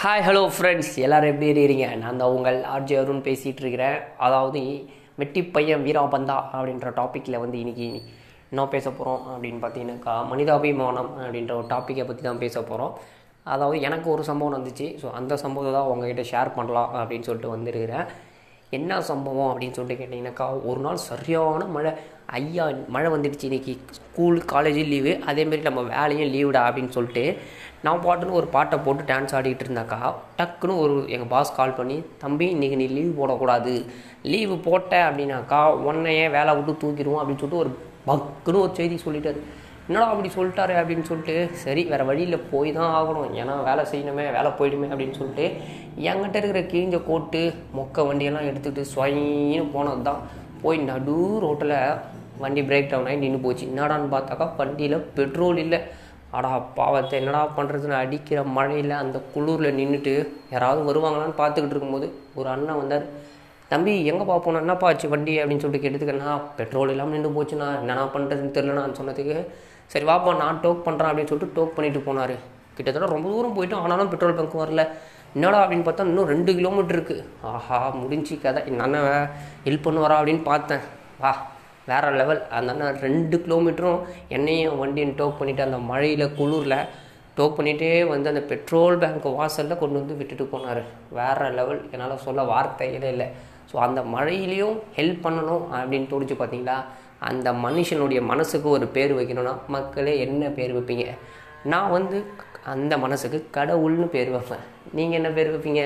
Hi hello friends எல்லோரும் எப்படி இருக்கிறீங்க? நான் தான் உங்கள் ஆர்ஜி அருண் பேசிகிட்டு இருக்கிறேன். அதாவது வெட்டி பையன் வீராபந்தா அப்படின்ற டாப்பிக்கில் வந்து இன்றைக்கி என்ன பேச போகிறோம் அப்படின்னு பார்த்தீங்கன்னாக்கா மனிதாபிமானம் அப்படின்ற ஒரு டாப்பிக்கை பற்றி தான் பேச போகிறோம் அதாவது எனக்கு ஒரு சம்பவம் வந்துச்சு ஸோ அந்த சம்பவத்தை தான் உங்ககிட்ட ஷேர் பண்ணலாம் அப்படின்னு சொல்லிட்டு வந்துருக்கிறேன். என்ன சம்பவம் அப்படின்னு சொல்லிட்டு கேட்டிங்கனாக்கா ஒரு நாள் சரியான மழை. ஐயா மழை வந்துடுச்சு இன்றைக்கி ஸ்கூல் காலேஜும் லீவு அதேமாரி நம்ம வேலையும் லீவுடா அப்படின்னு சொல்லிட்டு நான் பாட்டுன்னு ஒரு பாட்டை போட்டு டான்ஸ் ஆடிக்கிட்டு இருந்தாக்கா டக்குன்னு ஒரு எங்கள் பாஸ் கால் பண்ணி தம்பி இன்றைக்கி நீ லீவு போடக்கூடாது. லீவு போட்ட அப்படின்னாக்கா உன்னையே வேலை விட்டு தூக்கிடுவோம்? அப்படின்னு சொல்லிட்டு ஒரு பக்குன்னு ஒரு செய்தி சொல்லிட்டாரு. என்னடா அப்படி சொல்லிட்டாரு? அப்படின்னு சொல்லிட்டு சரி வேறு வழியில் போய் தான் ஆகணும். ஏன்னா வேலை செய்யணுமே வேலை போயிடுமே அப்படின்னு சொல்லிட்டு என்கிட்ட இருக்கிற கிழிஞ்ச கோட்டு மொக்க வண்டியெல்லாம் எடுத்துக்கிட்டு ஸ்வைன்னு போனது தான். போய் நடு ரோட்டில் வண்டி பிரேக் டவுன் ஆகி நின்று போச்சு. என்னடான்னு பார்த்தாக்கா வண்டியில் பெட்ரோல் இல்லை. அடா பாவத்தை என்னடா பண்ணுறதுன்னு அடிக்கிற மழையில் அந்த குளிரில் நின்றுட்டு யாராவது வருவாங்களான்னு பார்த்துக்கிட்டு இருக்கும்போது ஒரு அண்ணன் வந்தார். தம்பி எங்கே பார்ப்போம் என்னப்பா ஆச்சு வண்டி? அப்படின்னு சொல்லிட்டு கேட்டதுக்குண்ணா பெட்ரோல் இல்லாமல் நின்று போச்சுண்ணா. என்னண்ணா பண்ணுறதுன்னு தெரிலண்ணான்னு சொன்னதுக்கு சரி வாப்பா நான் டோக் பண்ணுறேன் அப்படின்னு சொல்லிட்டு டோக் பண்ணிட்டு போனார். கிட்டத்தட்ட ரொம்ப தூரம் போயிட்டோம். ஆனாலும் பெட்ரோல் பங்க் வரல. என்னடா? அப்படின்னு பார்த்தா இன்னும் ரெண்டு கிலோமீட்டர் இருக்குது ஆஹா முடிஞ்சு கதை. இந்த அண்ணன் ஹெல்ப் பண்ணுவாரா? அப்படின்னு பார்த்தேன். வா வேறு லெவல் அந்த அண்ணன் ரெண்டு கிலோமீட்டரும் என்னையும் வண்டியும் டோக் பண்ணிவிட்டு அந்த மழையில் குளிரில் டோக் பண்ணிகிட்டே வந்து அந்த பெட்ரோல் பேங்க் வாசலில் கொண்டு வந்து விட்டுட்டு போனார். வேறு லெவல் என்னால் சொல்ல வார்த்தைகளே இல்லை. ஸோ அந்த மழையிலையும் ஹெல்ப் பண்ணணும் அப்படின்னு தோணுச்சு பார்த்தீங்களா அந்த மனுஷனுடைய மனசுக்கு ஒரு பேர் வைக்கணும்னா மக்களே என்ன பேர் வைப்பீங்க? நான் வந்து அந்த மனசுக்கு கடவுள்னு பேர் வைப்பேன். நீங்கள் என்ன பேர் வைப்பீங்க?